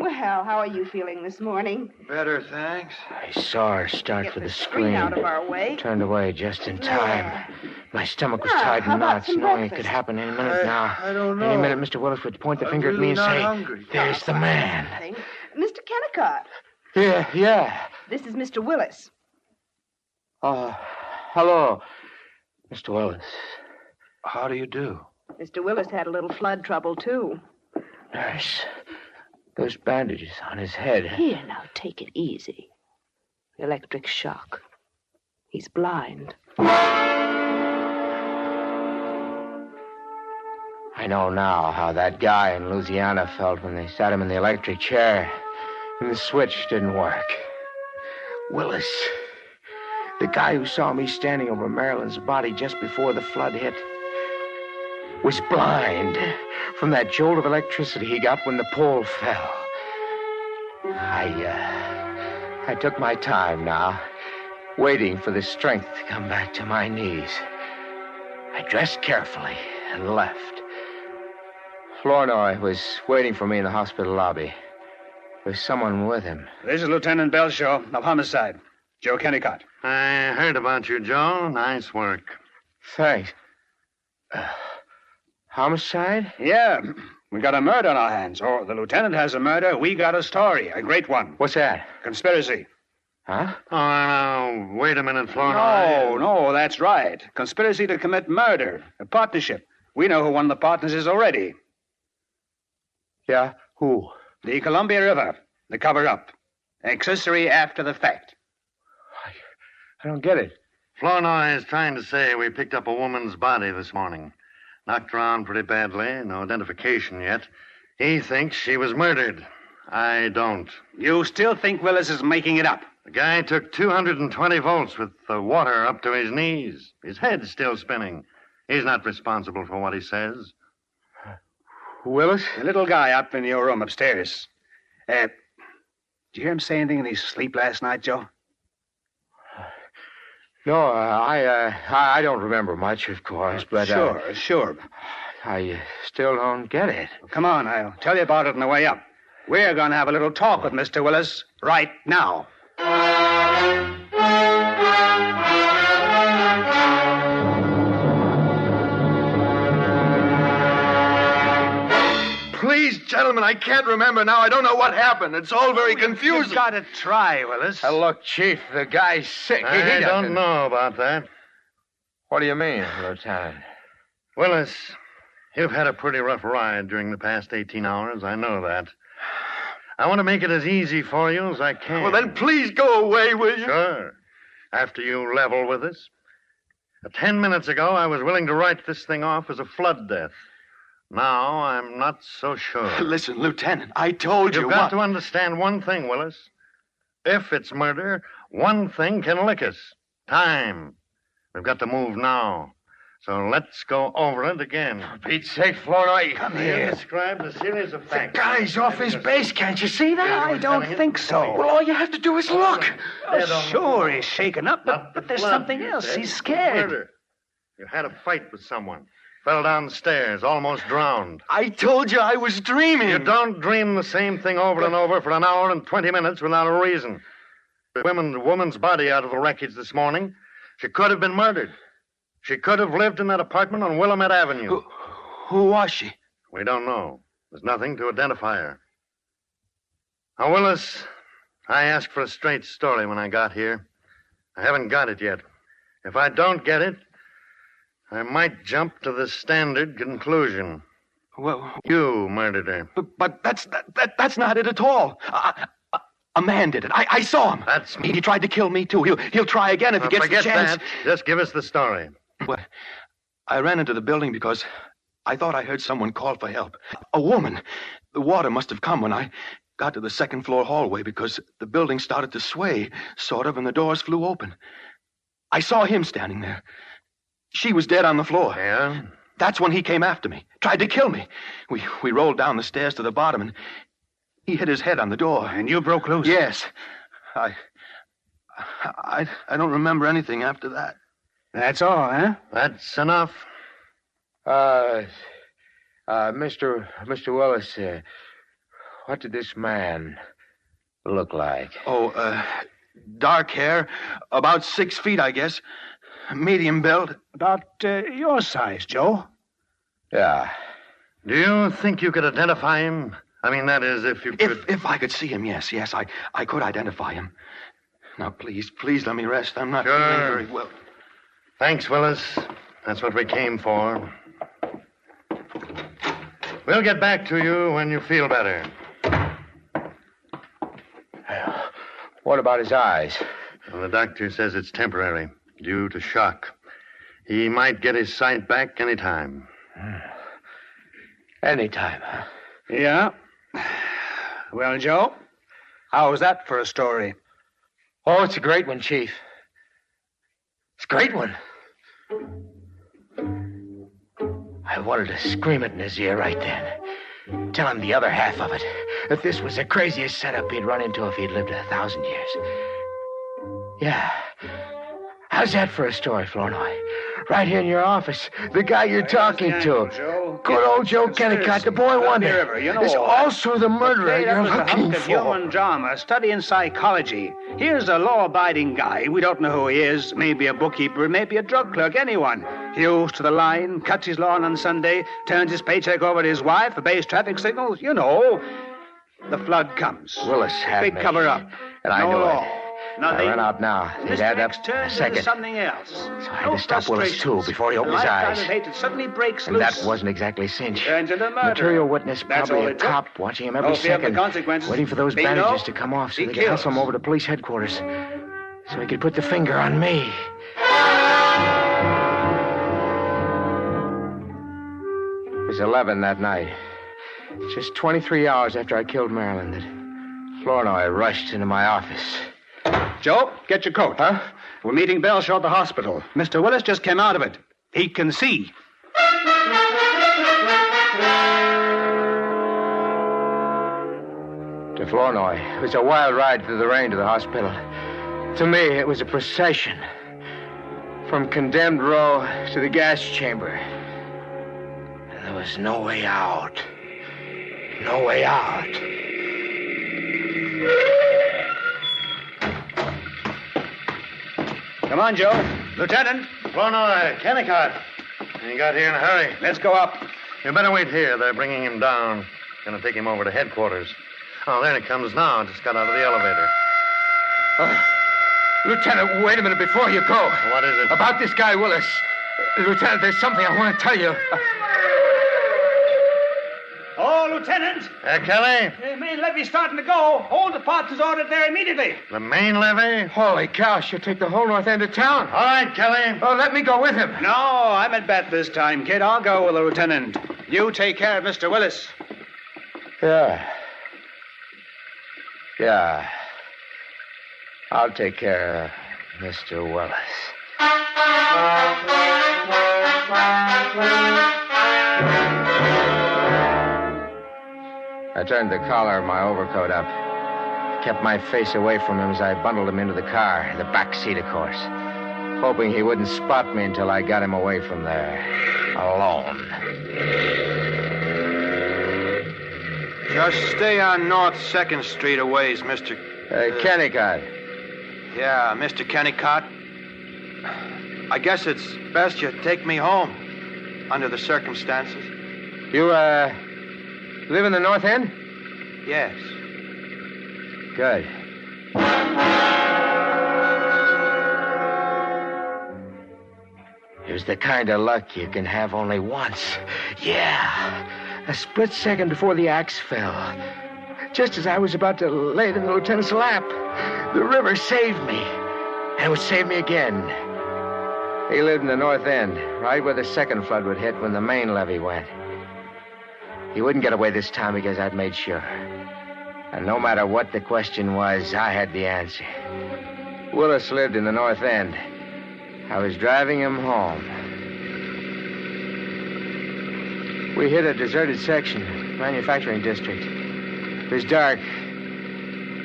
[SPEAKER 23] Well, how are you feeling this morning?
[SPEAKER 19] Better, thanks. I saw her start
[SPEAKER 23] Get
[SPEAKER 19] for
[SPEAKER 23] the
[SPEAKER 19] the
[SPEAKER 23] screen
[SPEAKER 19] screen.
[SPEAKER 23] out of our way.
[SPEAKER 19] Turned away just in time. My stomach was
[SPEAKER 23] Ah,
[SPEAKER 19] tied in knots,
[SPEAKER 23] some
[SPEAKER 19] knowing it could happen any minute
[SPEAKER 23] I-
[SPEAKER 19] now.
[SPEAKER 23] I don't
[SPEAKER 19] Any minute, Mr. Willis would point the
[SPEAKER 23] I'm
[SPEAKER 19] finger at me and say,
[SPEAKER 23] hungry.
[SPEAKER 19] "There's the man."
[SPEAKER 23] Thing. Mr. Kennicott,
[SPEAKER 19] Yeah, yeah.
[SPEAKER 23] this is Mr. Willis.
[SPEAKER 19] Oh, hello, Mr. Willis. How do you do?
[SPEAKER 23] Mr. Willis had a little flood trouble, too.
[SPEAKER 19] Nurse, those bandages on his head.
[SPEAKER 23] Here, now, take it easy. Electric shock. He's blind.
[SPEAKER 19] I know now how that guy in Louisiana felt when they sat him in the electric chair and the switch didn't work. Willis, the guy who saw me standing over Marilyn's body just before the flood hit, was blind from that jolt of electricity he got when the pole fell. I, uh, I took my time now, waiting for the strength to come back to my knees. I dressed carefully and left. Flournoy was waiting for me in the hospital lobby. There's someone with him.
[SPEAKER 24] This is Lieutenant Belshaw of Homicide. Joe Kennicott.
[SPEAKER 18] I heard about you, Joe. Nice work.
[SPEAKER 19] Thanks. Uh, homicide?
[SPEAKER 24] Yeah. We got a murder on our hands. Or the lieutenant has a murder. We got a story. A great one.
[SPEAKER 19] What's that?
[SPEAKER 24] Conspiracy.
[SPEAKER 19] Huh?
[SPEAKER 18] Oh, now, wait a minute, Flournoy.
[SPEAKER 24] No, no, that's right. Conspiracy to commit murder. A partnership. We know who one of the partners is already.
[SPEAKER 19] Yeah? Who?
[SPEAKER 24] The Columbia River. The cover up. Accessory after the fact.
[SPEAKER 19] I don't get it.
[SPEAKER 18] Flournoy is trying to say we picked up a woman's body this morning. Knocked around pretty badly. No identification yet. He thinks she was murdered. I don't.
[SPEAKER 24] You still think Willis is making it up?
[SPEAKER 18] The guy took 220 volts with the water up to his knees. His head's still spinning. He's not responsible for what he says.
[SPEAKER 19] Willis?
[SPEAKER 24] The little guy up in your room upstairs. Uh, did you hear him say anything in his sleep last night, Joe?
[SPEAKER 19] No, uh, I, uh, I I don't remember much, of course, but
[SPEAKER 24] sure,
[SPEAKER 19] uh,
[SPEAKER 24] sure.
[SPEAKER 19] I uh, still don't get it.
[SPEAKER 24] Come on, I'll tell you about it on the way up. We're going to have a little talk with Mr. Willis right now.
[SPEAKER 25] Gentlemen, I can't remember now. I don't know what happened. It's all very confusing.
[SPEAKER 24] You've got to try, Willis.
[SPEAKER 19] Uh, look, Chief, the guy's sick. He- he
[SPEAKER 18] I don't know about that.
[SPEAKER 19] What do you mean, Lieutenant?
[SPEAKER 18] Willis, you've had a pretty rough ride during the past 18 hours. I know that. I want to make it as easy for you as I can.
[SPEAKER 25] Well, then please go away, will you?
[SPEAKER 18] Sure. After you level with us. Ten minutes ago, I was willing to write this thing off as a flood death. Now, I'm not so sure.
[SPEAKER 25] Listen, Lieutenant, I told you
[SPEAKER 18] You've got
[SPEAKER 25] what-
[SPEAKER 18] to understand one thing, Willis. If it's murder, one thing can lick us time. We've got to move now. So let's go over it again. For
[SPEAKER 19] Pete's sake, Flournoy,
[SPEAKER 18] come here. Describe the series of facts.
[SPEAKER 19] Guy's off his base, can't you see that?
[SPEAKER 24] I don't think so.
[SPEAKER 19] Well, all you have to do is look.
[SPEAKER 24] Oh, sure, he's shaken up, but, but there's something else. He's scared.
[SPEAKER 18] Murder. You had a fight with someone. Fell downstairs, almost drowned.
[SPEAKER 25] I told you I was dreaming.
[SPEAKER 18] You don't dream the same thing over and over for an hour and 20 minutes without a reason. The woman, woman's body out of the wreckage this morning. She could have been murdered. She could have lived in that apartment on Willamette Avenue. Who,
[SPEAKER 25] who was she?
[SPEAKER 18] We don't know. There's nothing to identify her. Now, Willis, I asked for a straight story when I got here. I haven't got it yet. If I don't get it, I might jump to the standard conclusion.
[SPEAKER 25] Well,
[SPEAKER 18] You murdered her.
[SPEAKER 25] but, but that's that, that, that's not it at all. A, man did it. I, I saw him.
[SPEAKER 18] That's
[SPEAKER 25] me. he tried to kill me too. He'll he'll try again if
[SPEAKER 18] Now,
[SPEAKER 25] he gets
[SPEAKER 18] forget
[SPEAKER 25] the chance.
[SPEAKER 18] that. Just give us the story.
[SPEAKER 25] Well, I ran into the building because I thought I heard someone call for help. A woman. The water must have come when I got to the second floor hallway because the building started to sway, sort of, and the doors flew open. I saw him standing there. She was dead on the floor.
[SPEAKER 18] Yeah?
[SPEAKER 25] That's when he came after me, tried to kill me. We we rolled down the stairs to the bottom, and he hit his head on the door.
[SPEAKER 24] And you broke loose?
[SPEAKER 25] Yes. I. I, I don't remember anything after that.
[SPEAKER 24] That's all, huh?
[SPEAKER 18] That's enough.
[SPEAKER 19] Uh, uh, Mr. Mr. Willis, uh, what did this man look like?
[SPEAKER 25] Oh, uh, dark hair, about six feet, I guess. Medium build.
[SPEAKER 24] About uh, your size, Joe.
[SPEAKER 19] Yeah.
[SPEAKER 18] Do you think you could identify him? I mean, that is, if you could.
[SPEAKER 25] If if I could see him, yes, yes, I I could identify him. Now, please, please let me rest. I'm not
[SPEAKER 18] Sure.
[SPEAKER 25] feeling very well.
[SPEAKER 18] Thanks, Willis. That's what we came for. We'll get back to you when you feel better.
[SPEAKER 19] What about his eyes?
[SPEAKER 18] Well, the doctor says it's temporary, due to shock. He might get his sight back any time.
[SPEAKER 19] Anytime, huh?
[SPEAKER 24] Yeah. Well, Joe, how's that for a story?
[SPEAKER 19] Oh, it's a great one, Chief. It's a great one. I wanted to scream it in his ear right then. Tell him the other half of it. That this was the craziest setup he'd run into if he'd lived a thousand years. Yeah. How's that for a story, Flournoy? Right here in your office. The guy you're talking to. Good old Joe Kennicott, the boy wonder.
[SPEAKER 24] Know,
[SPEAKER 19] is also the murderer you're looking for.
[SPEAKER 24] human drama, studying psychology. Here's a law-abiding guy. We don't know who he is. Maybe a bookkeeper, maybe a drug clerk, anyone. He owes to the line, cuts his lawn on Sunday, turns his paycheck over to his wife, obeys traffic signals. You know. The flood comes.
[SPEAKER 19] Willis had
[SPEAKER 24] Big cover-up.
[SPEAKER 19] And I
[SPEAKER 24] law.
[SPEAKER 19] it.
[SPEAKER 24] Nothing.
[SPEAKER 19] I ran out now. They'd add up
[SPEAKER 24] turns
[SPEAKER 19] second.
[SPEAKER 24] something else.
[SPEAKER 19] So I had to stop Willis, too, before he opened his eyes.
[SPEAKER 24] hate suddenly breaks
[SPEAKER 19] And
[SPEAKER 24] loose.
[SPEAKER 19] that wasn't exactly cinch.
[SPEAKER 24] Turns into murder.
[SPEAKER 19] Material witness,
[SPEAKER 24] That's
[SPEAKER 19] probably a
[SPEAKER 24] took.
[SPEAKER 19] cop watching him every
[SPEAKER 24] No
[SPEAKER 19] second. Waiting for those
[SPEAKER 24] Bingo.
[SPEAKER 19] bandages to come off so
[SPEAKER 24] He
[SPEAKER 19] they could hustle him over to police headquarters. So he could put the finger on me. It was 11 that night. Just 23 hours after I killed Marilyn that Flournoy rushed into my office.
[SPEAKER 24] Joe, get your coat. Huh? We're meeting Bellshaw at the hospital. Mr. Willis just came out of it. He can see.
[SPEAKER 19] To Flournoy, it was a wild ride through the rain to the hospital. To me, it was a procession. From condemned row to the gas chamber. And there was no way out. No way out.
[SPEAKER 24] Come on, Joe. Lieutenant.
[SPEAKER 18] Flournoy, Kennicott. He got here in a hurry.
[SPEAKER 24] Let's go up.
[SPEAKER 18] You better wait here. They're bringing him down. Gonna take him over to headquarters. Oh, there he comes now. Just got out of the elevator.
[SPEAKER 19] Uh, Lieutenant, wait a minute before you go.
[SPEAKER 18] What is it?
[SPEAKER 19] About this guy, Willis. Lieutenant, there's something I want to tell you.
[SPEAKER 24] Oh, Lieutenant.
[SPEAKER 18] Uh, Kelly?
[SPEAKER 24] The main levee's starting to go. Hold the parts ordered there immediately.
[SPEAKER 18] The main levee?
[SPEAKER 19] Holy cow, she'll take the whole north end of town.
[SPEAKER 18] All right, Kelly.
[SPEAKER 19] Oh, let me go with him.
[SPEAKER 24] No, I'm at bat this time, kid. I'll go with the lieutenant. You take care of Mr. Willis.
[SPEAKER 19] Yeah. Yeah. I'll take care of Mr. Willis. I turned the collar of my overcoat up. Kept my face away from him as I bundled him into the car, the back seat, of course. Hoping he wouldn't spot me until I got him away from there. Alone.
[SPEAKER 25] Just stay on North 2nd Street a ways, Mr.
[SPEAKER 19] Hey, Kennicott.
[SPEAKER 25] Yeah, Mr. Kennicott. I guess it's best you take me home under the circumstances.
[SPEAKER 19] You, uh, live in the North End?
[SPEAKER 25] Yes.
[SPEAKER 19] Good. Here's the kind of luck you can have only once. Yeah. A split second before the axe fell. Just as I was about to lay it in the lieutenant's lap, the river saved me. And it would save me again. He lived in the north end, right where the second flood would hit when the main levee went. He wouldn't get away this time because I'd made sure. And no matter what the question was, I had the answer. Willis lived in the north end. I was driving him home. We hit a deserted section, manufacturing district.
[SPEAKER 22] It was dark.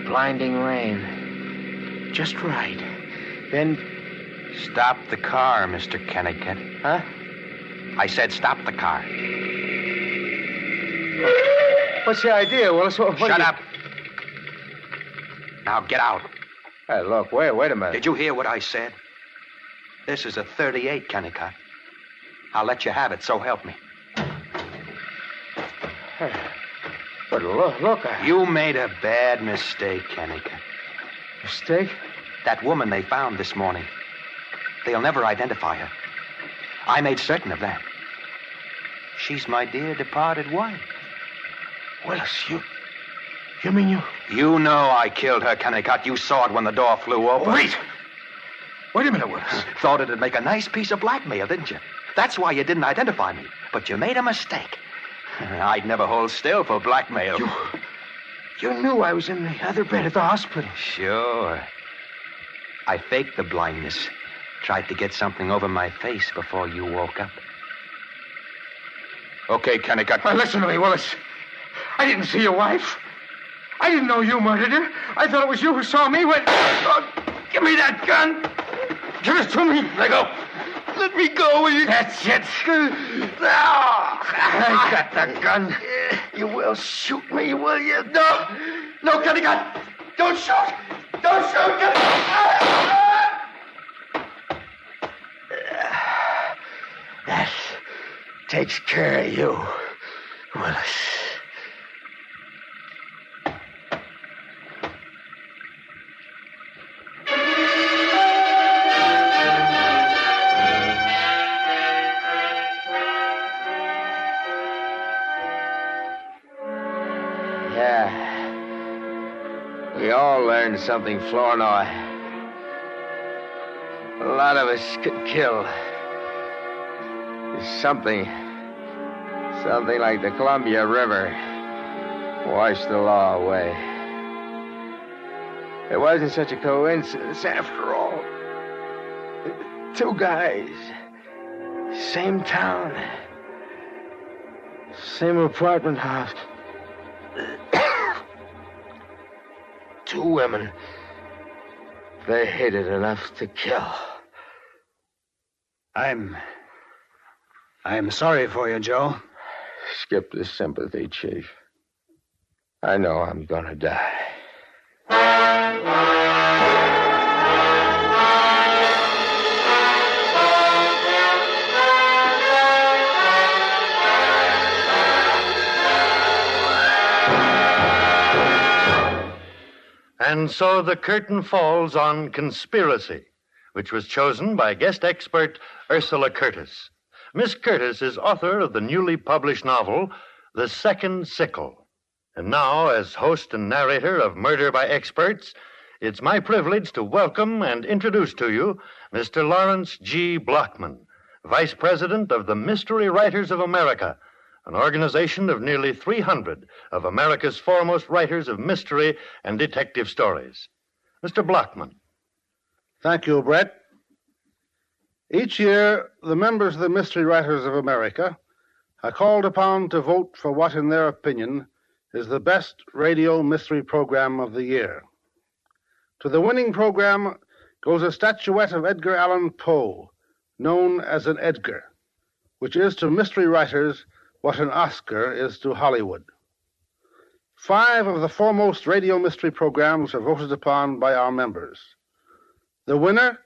[SPEAKER 22] Blinding rain. Just right. Then.
[SPEAKER 25] Stop the car, Mr. Kennicott.
[SPEAKER 22] Huh?
[SPEAKER 25] I said stop the car.
[SPEAKER 22] What's the idea, Willis? What, what
[SPEAKER 25] Shut
[SPEAKER 22] you-
[SPEAKER 25] up. Now get out.
[SPEAKER 19] Hey, look, wait, wait a minute.
[SPEAKER 25] Did you hear what I said? This is a 38, Kennicott. I'll let you have it, so help me.
[SPEAKER 19] But look, look. I...
[SPEAKER 25] You made a bad mistake, Kennicott.
[SPEAKER 19] Mistake?
[SPEAKER 25] That woman they found this morning. They'll never identify her. I made certain of that. She's my dear departed wife.
[SPEAKER 22] Willis, you. You mean you.
[SPEAKER 25] You know I killed her, Kennicott. You saw it when the door flew open.
[SPEAKER 22] Oh, wait! Wait a minute, Willis.
[SPEAKER 25] Thought it'd make a nice piece of blackmail, didn't you? That's why you didn't identify me. But you made a mistake. I'd never hold still for blackmail.
[SPEAKER 22] You. You knew I was in the other bed at the hospital.
[SPEAKER 25] Sure. I faked the blindness. Tried to get something over my face before you woke up. Okay, Kennicott.
[SPEAKER 22] Now, listen to me, Willis. I didn't see your wife. I didn't know you murdered her. I thought it was you who saw me when. Oh, give me that gun. Give it to me. Let go. Let me go, will you? That's it. Ah, I got the gun. You will shoot me, will you? No. No, Kennicott. Don't shoot. Don't shoot. Kennicott. That takes care of you, Willis.
[SPEAKER 19] Something, Flournoy. A lot of us could kill. Something. Something like the Columbia River. Washed the law away. It wasn't such a coincidence after all. Two guys. Same town. Same apartment house. Women. They hated enough to kill.
[SPEAKER 24] I'm. I'm sorry for you, Joe.
[SPEAKER 19] Skip the sympathy, Chief. I know I'm gonna die.
[SPEAKER 18] And so the curtain falls on Conspiracy, which was chosen by guest expert Ursula Curtiss. Miss Curtiss is author of the newly published novel, The Second Sickle. And now, as host and narrator of Murder by Experts, it's my privilege to welcome and introduce to you Mr. Lawrence G. Blochman, Vice President of the Mystery Writers of America, an organization of nearly 300 of America's foremost writers of mystery and detective stories. Mr. Blochman.
[SPEAKER 26] Thank you, Brett. Each year, the members of the Mystery Writers of America are called upon to vote for what, in their opinion, is the best radio mystery program of the year. To the winning program goes a statuette of Edgar Allan Poe, known as an Edgar, which is to mystery writers what an Oscar is to Hollywood. Five of the foremost radio mystery programs are voted upon by our members. The winner,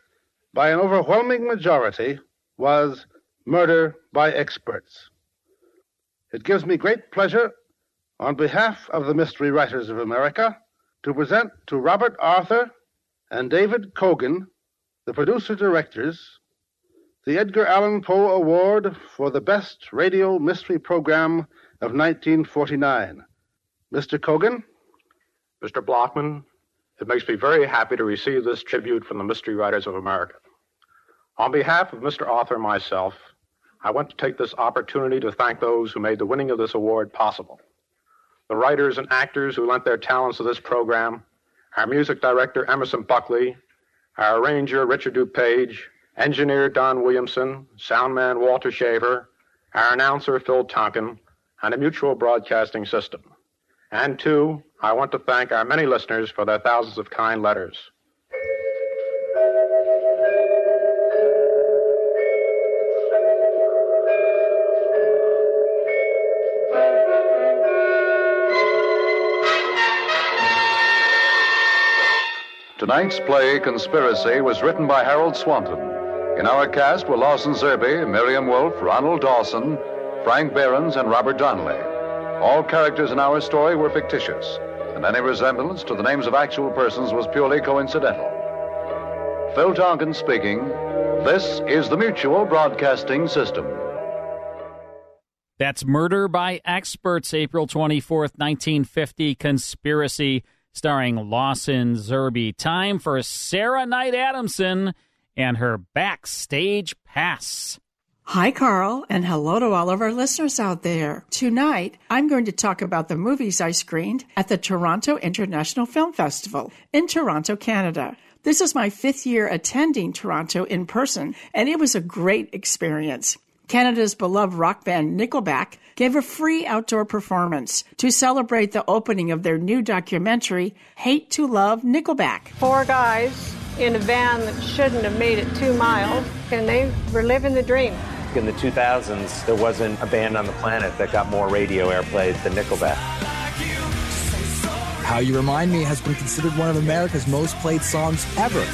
[SPEAKER 26] by an overwhelming majority, was Murder by Experts. It gives me great pleasure, on behalf of the Mystery Writers of America, to present to Robert Arthur and David Kogan, the producer directors, the Edgar Allan Poe Award for the Best Radio Mystery Program of 1949. Mr. Kogan?
[SPEAKER 27] Mr. Blochman, it makes me very happy to receive this tribute from the Mystery Writers of America. On behalf of Mr. Arthur and myself, I want to take this opportunity to thank those who made the winning of this award possible. The writers and actors who lent their talents to this program, our music director Emerson Buckley, our arranger Richard DuPage, engineer Don Williamson, soundman Walter Shaver, our announcer Phil Tonkin, and a mutual broadcasting system. And two, I want to thank our many listeners for their thousands of kind letters.
[SPEAKER 17] Tonight's play, Conspiracy, was written by Harold Swanton. In our cast were Lawson Zerbe, Miriam Wolfe, Ronald Dawson, Frank Behrens, and Robert Donnelly. All characters in our story were fictitious, and any resemblance to the names of actual persons was purely coincidental. Phil Tonkin speaking. This is the Mutual Broadcasting System.
[SPEAKER 10] That's Murder by Experts, April 24th, 1950, Conspiracy, starring Lawson Zerbe. Time for Sarah Knight Adamson and her backstage pass.
[SPEAKER 28] Hi, Carl, and hello to all of our listeners out there. Tonight, I'm going to talk about the movies I screened at the Toronto International Film Festival in Toronto, Canada. This is my fifth year attending Toronto in person, and it was a great experience. Canada's beloved rock band Nickelback gave a free outdoor performance to celebrate the opening of their new documentary, Hate to Love Nickelback.
[SPEAKER 29] Four guys in a van that shouldn't have made it two miles, and they were living the dream.
[SPEAKER 30] In the 2000s, there wasn't a band on the planet that got more radio airplay than Nickelback.
[SPEAKER 31] How You Remind Me has been considered one of America's most played songs ever.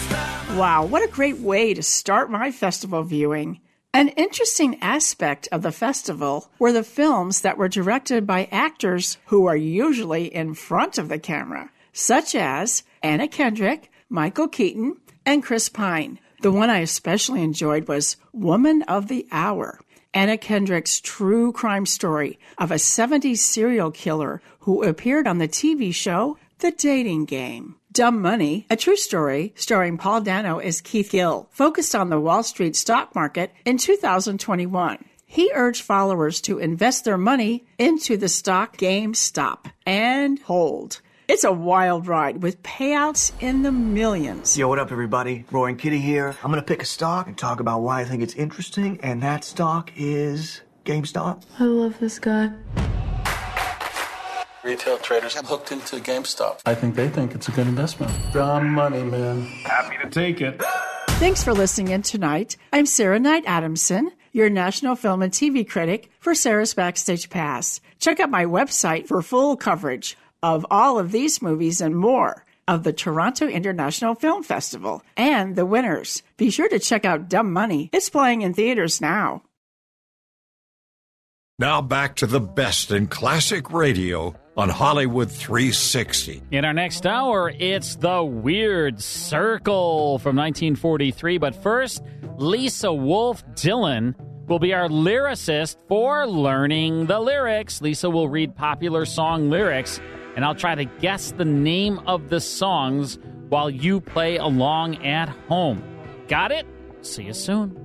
[SPEAKER 28] Wow, what a great way to start my festival viewing. An interesting aspect of the festival were the films that were directed by actors who are usually in front of the camera, such as Anna Kendrick, Michael Keaton, and Chris Pine. The one I especially enjoyed was Woman of the Hour. Anna Kendrick's true crime story of a 70s serial killer who appeared on the TV show The Dating Game. Dumb Money, a true story starring Paul Dano as Keith Gill, focused on the Wall Street stock market in 2021. He urged followers to invest their money into the stock GameStop and hold. It's a wild ride with payouts in the millions.
[SPEAKER 32] Yo, what up, everybody? Roaring Kitty here. I'm gonna pick a stock and talk about why I think it's interesting, and that stock is GameStop.
[SPEAKER 33] I love this guy.
[SPEAKER 34] Retail traders have hooked into GameStop. I think they think it's a good investment. Dumb money, man. Happy to take it.
[SPEAKER 28] Thanks for listening in tonight. I'm Sarah Knight Adamson, your national film and TV critic for Sarah's Backstage Pass. Check out my website for full coverage of all of these movies and more of the Toronto International Film Festival and the winners. Be sure to check out Dumb Money. It's playing in theaters now.
[SPEAKER 1] Now back to the best in classic radio on Hollywood 360.
[SPEAKER 10] In our next hour, it's The Weird Circle from 1943. But first, Lisa Wolf Dillon will be our lyricist for Learning the Lyrics. Lisa will read popular song lyrics, and I'll try to guess the name of the songs while you play along at home. Got it? See you soon.